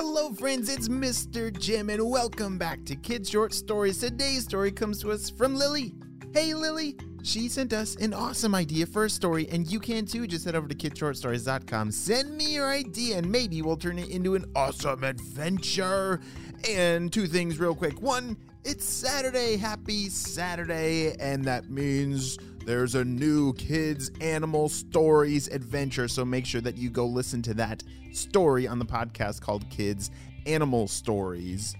Hello, friends, it's Mr. Jim, and welcome back to Kids Short Stories. Today's story comes to us from Lily. Hey, Lily! She sent us an awesome idea for a story, and you can too. Just head over to kidshortstories.com, send me your idea, and maybe we'll turn it into an awesome adventure. And two things, real quick. One, it's Saturday. Happy Saturday, and that means there's a new Kids Animal Stories adventure. So make sure that you go listen to that story on the podcast called Kids Animal Stories.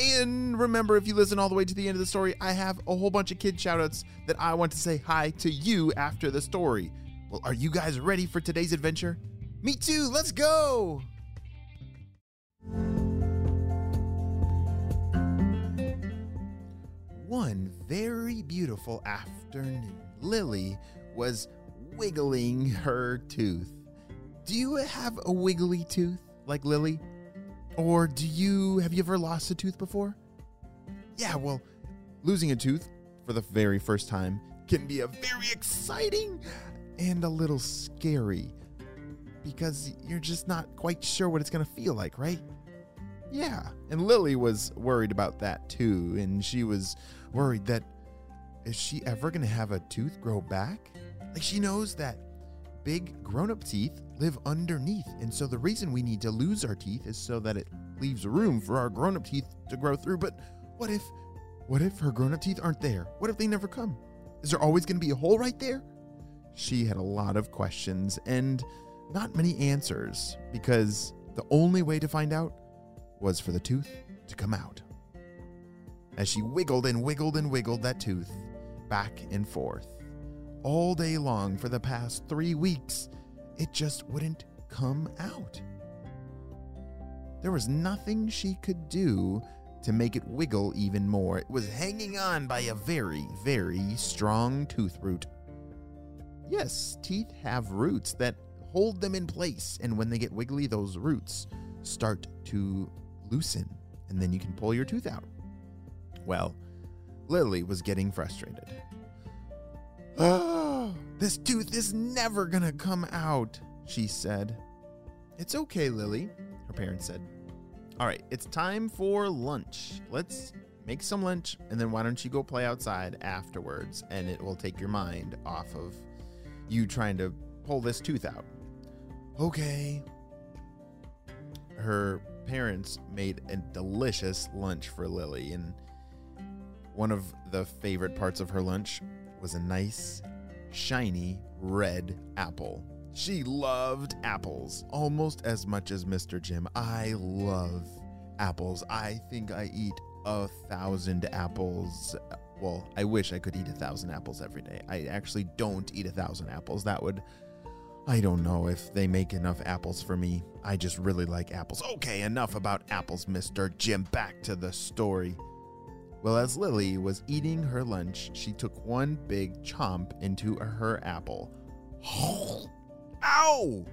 And remember, if you listen all the way to the end of the story, I have a whole bunch of kid shoutouts that I want to say hi to you after the story. Well, are you guys ready for today's adventure? Me too, let's go! One very beautiful afternoon, Lily was wiggling her tooth. Do you have a wiggly tooth like Lily? Or do you have you ever lost a tooth before? Yeah, well, losing a tooth for the very first time can be a very exciting and a little scary because you're just not quite sure what it's going to feel like, right? Yeah, and Lily was worried about that too, and she was worried that is she ever going to have a tooth grow back? Like she knows that big grown up teeth live underneath. And so the reason we need to lose our teeth is so that it leaves room for our grown up teeth to grow through. But what if, what if her grown up teeth aren't there? What if they never come? Is there always going to be a hole right there? She had a lot of questions and not many answers because the only way to find out was for the tooth to come out. As she wiggled and wiggled and wiggled that tooth, back and forth. All day long for the past three weeks, it just wouldn't come out. There was nothing she could do to make it wiggle even more. It was hanging on by a very, very strong tooth root. Yes, teeth have roots that hold them in place, and when they get wiggly, those roots start to loosen, and then you can pull your tooth out. Well, Lily was getting frustrated. Oh, this tooth is never gonna come out, she said. It's okay, Lily, her parents said. All right, it's time for lunch. Let's make some lunch, and then why don't you go play outside afterwards, and it will take your mind off of you trying to pull this tooth out. Okay. Her parents made a delicious lunch for Lily, and one of the favorite parts of her lunch was a nice, shiny red apple. She loved apples almost as much as Mr. Jim. I love apples. I think I eat a thousand apples. Well, I wish I could eat a thousand apples every day. I actually don't eat a thousand apples. That would. I don't know if they make enough apples for me. I just really like apples. Okay, enough about apples, Mr. Jim. Back to the story. Well, as Lily was eating her lunch, she took one big chomp into her apple. Ow!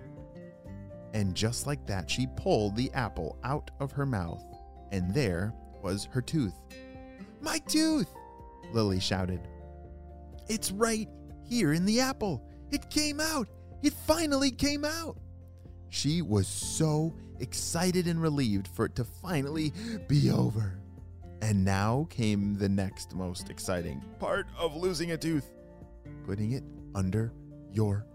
And just like that, she pulled the apple out of her mouth, and there was her tooth. My tooth! Lily shouted. It's right here in the apple. It came out. It finally came out. She was so excited and relieved for it to finally be over. And now came the next most exciting part of losing a tooth putting it under your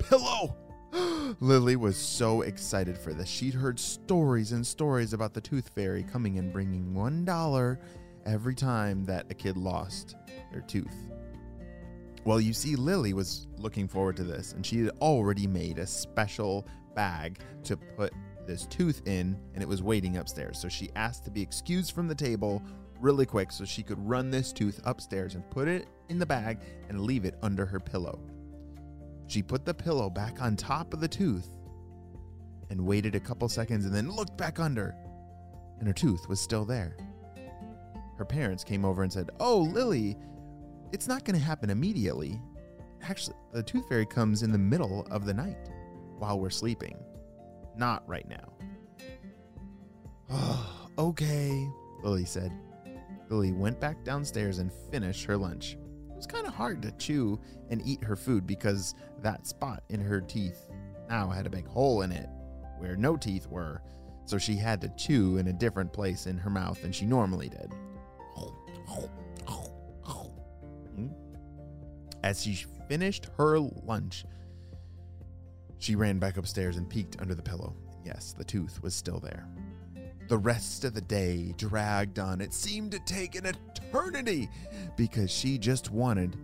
pillow. Lily was so excited for this. She'd heard stories and stories about the tooth fairy coming and bringing $1 every time that a kid lost their tooth. Well, you see, Lily was looking forward to this, and she had already made a special bag to put this tooth in and it was waiting upstairs. So she asked to be excused from the table really quick so she could run this tooth upstairs and put it in the bag and leave it under her pillow. She put the pillow back on top of the tooth and waited a couple seconds and then looked back under, and her tooth was still there. Her parents came over and said, Oh, Lily, it's not going to happen immediately. Actually, the tooth fairy comes in the middle of the night while we're sleeping. Not right now. Okay, Lily said. Lily went back downstairs and finished her lunch. It was kind of hard to chew and eat her food because that spot in her teeth now had a big hole in it where no teeth were, so she had to chew in a different place in her mouth than she normally did. Hmm? As she finished her lunch, she ran back upstairs and peeked under the pillow. Yes, the tooth was still there. The rest of the day dragged on. It seemed to take an eternity because she just wanted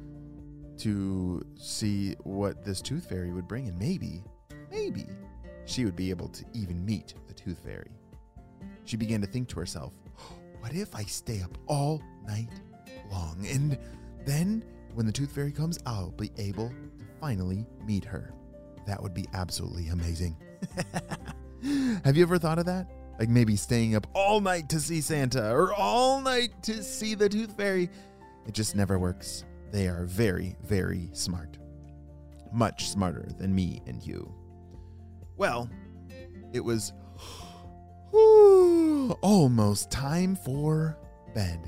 to see what this tooth fairy would bring, and maybe, maybe she would be able to even meet the tooth fairy. She began to think to herself, what if I stay up all night long and then when the tooth fairy comes, I'll be able to finally meet her. That would be absolutely amazing. Have you ever thought of that? Like maybe staying up all night to see Santa or all night to see the tooth fairy? It just never works. They are very, very smart. Much smarter than me and you. Well, it was almost time for bed.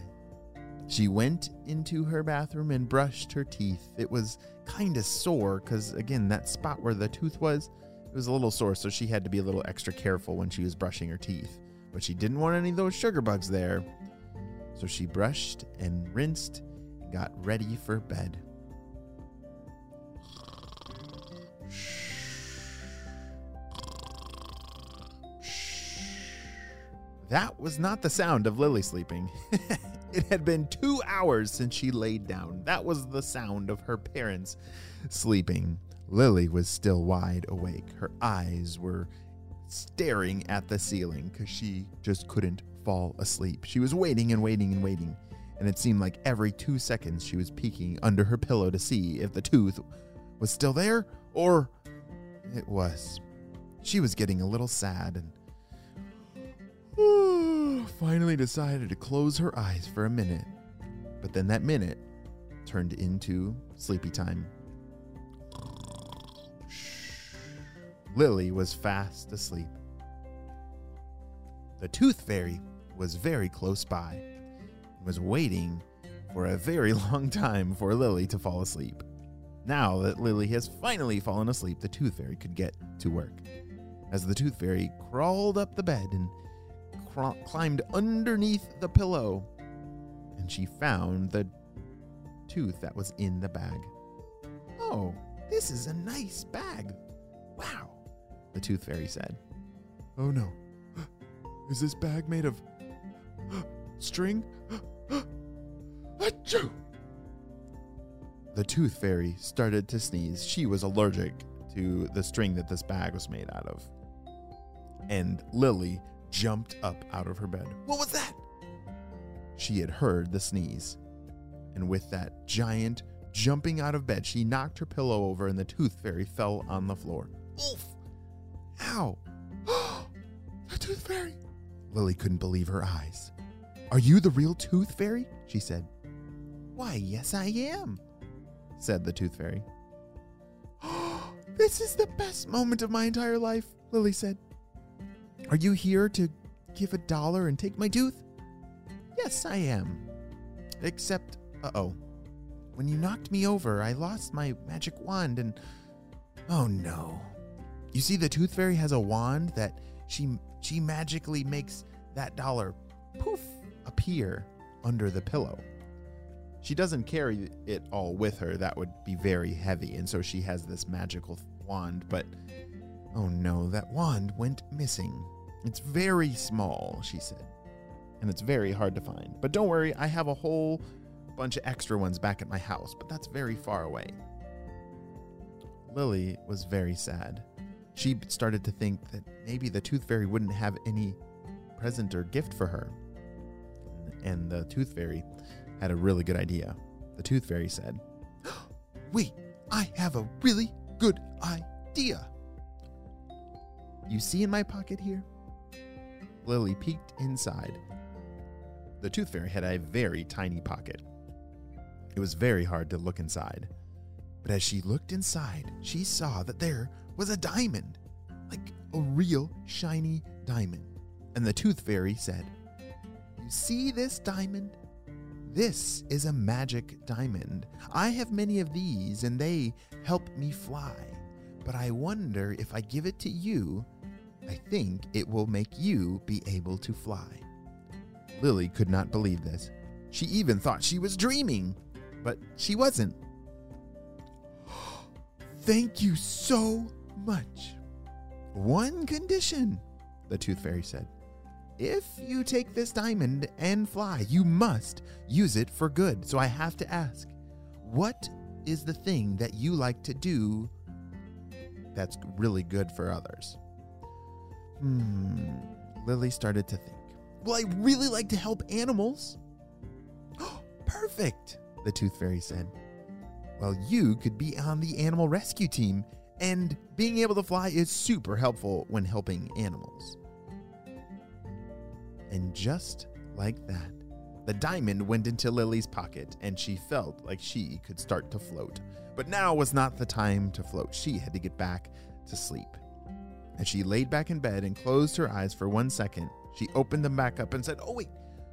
She went into her bathroom and brushed her teeth. It was kind of sore because, again, that spot where the tooth was, it was a little sore, so she had to be a little extra careful when she was brushing her teeth. But she didn't want any of those sugar bugs there. So she brushed and rinsed and got ready for bed. That was not the sound of Lily sleeping. it had been two hours since she laid down. That was the sound of her parents sleeping. Lily was still wide awake. Her eyes were staring at the ceiling because she just couldn't fall asleep. She was waiting and waiting and waiting, and it seemed like every two seconds she was peeking under her pillow to see if the tooth was still there or it was. She was getting a little sad and finally decided to close her eyes for a minute. But then that minute turned into sleepy time. Lily was fast asleep. The tooth fairy was very close by and was waiting for a very long time for Lily to fall asleep. Now that Lily has finally fallen asleep, the tooth fairy could get to work. As the tooth fairy crawled up the bed and cr- climbed underneath the pillow, and she found the tooth that was in the bag. Oh, this is a nice bag. Wow, the tooth fairy said. Oh no. Is this bag made of string? Achoo! The tooth fairy started to sneeze. She was allergic to the string that this bag was made out of. And Lily jumped up out of her bed. What was that? She had heard the sneeze. And with that giant jumping out of bed, she knocked her pillow over and the tooth fairy fell on the floor. Oof! Ow! the tooth fairy! Lily couldn't believe her eyes. Are you the real tooth fairy? she said. Why, yes, I am, said the tooth fairy. this is the best moment of my entire life, Lily said. Are you here to give a dollar and take my tooth? Yes, I am. Except, uh oh. When you knocked me over, I lost my magic wand and. Oh no. You see, the tooth fairy has a wand that she she magically makes that dollar poof appear under the pillow. She doesn't carry it all with her, that would be very heavy, and so she has this magical wand, but oh no, that wand went missing. It's very small, she said, and it's very hard to find. But don't worry, I have a whole bunch of extra ones back at my house, but that's very far away. Lily was very sad. She started to think that maybe the tooth fairy wouldn't have any present or gift for her. And the tooth fairy had a really good idea. The tooth fairy said, Wait, I have a really good idea. You see in my pocket here? Lily peeked inside. The tooth fairy had a very tiny pocket. It was very hard to look inside. But as she looked inside, she saw that there was a diamond, like a real shiny diamond. And the tooth fairy said, You see this diamond? This is a magic diamond. I have many of these, and they help me fly. But I wonder if I give it to you, I think it will make you be able to fly. Lily could not believe this. She even thought she was dreaming, but she wasn't. Thank you so much. One condition, the Tooth Fairy said. If you take this diamond and fly, you must use it for good. So I have to ask, what is the thing that you like to do that's really good for others? Hmm. Lily started to think. Well, I really like to help animals. Perfect, the Tooth Fairy said. Well, you could be on the animal rescue team, and being able to fly is super helpful when helping animals. And just like that, the diamond went into Lily's pocket, and she felt like she could start to float. But now was not the time to float. She had to get back to sleep. As she laid back in bed and closed her eyes for one second, she opened them back up and said, Oh, wait,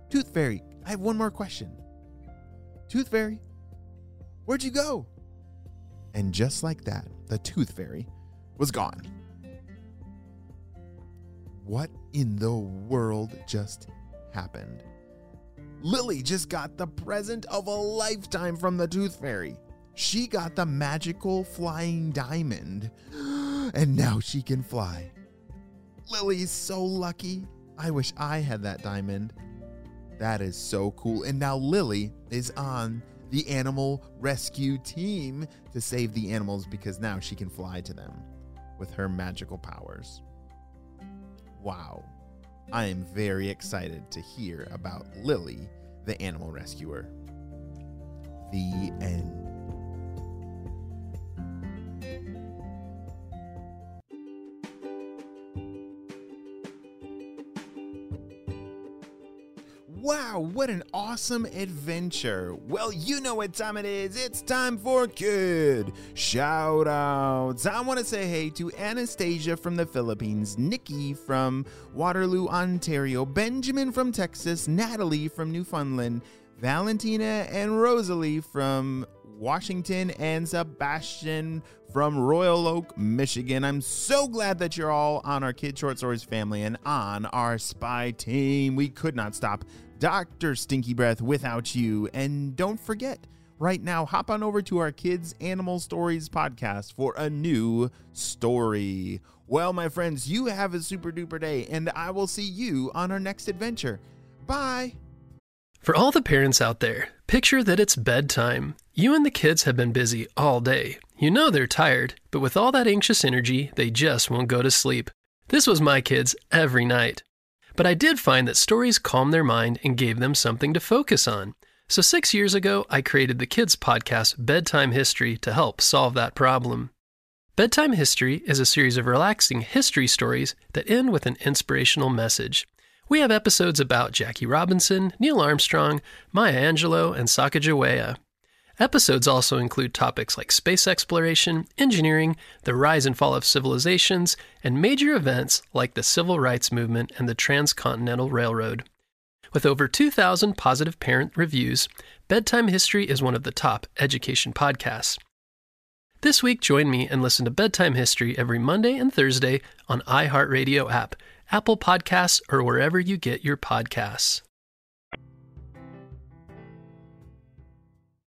Tooth Fairy, I have one more question. Tooth Fairy, where'd you go? And just like that, the Tooth Fairy was gone. What in the world just happened? Lily just got the present of a lifetime from the Tooth Fairy. She got the magical flying diamond, and now she can fly. Lily's so lucky. I wish I had that diamond. That is so cool. And now Lily is on the animal rescue team to save the animals because now she can fly to them with her magical powers. Wow. I am very excited to hear about Lily, the animal rescuer. The end. Wow, what an awesome adventure. Well, you know what time it is. It's time for kid shout outs. I want to say hey to Anastasia from the Philippines, Nikki from Waterloo, Ontario, Benjamin from Texas, Natalie from Newfoundland, Valentina and Rosalie from Washington, and Sebastian from Royal Oak, Michigan. I'm so glad that you're all on our Kid Short Stories family and on our spy team. We could not stop Dr. Stinky Breath without you. And don't forget, right now, hop on over to our Kids Animal Stories podcast for a new story. Well, my friends, you have a super duper day, and I will see you on our next adventure. Bye. For all the parents out there, picture that it's bedtime. You and the kids have been busy all day. You know they're tired, but with all that anxious energy, they just won't go to sleep. This was my kids every night. But I did find that stories calmed their mind and gave them something to focus on. So six years ago, I created the kids' podcast, Bedtime History, to help solve that problem. Bedtime History is a series of relaxing history stories that end with an inspirational message. We have episodes about Jackie Robinson, Neil Armstrong, Maya Angelou, and Sacagawea. Episodes also include topics like space exploration, engineering, the rise and fall of civilizations, and major events like the Civil Rights Movement and the Transcontinental Railroad. With over 2,000 positive parent reviews, Bedtime History is one of the top education podcasts. This week, join me and listen to Bedtime History every Monday and Thursday on iHeartRadio app, Apple Podcasts, or wherever you get your podcasts.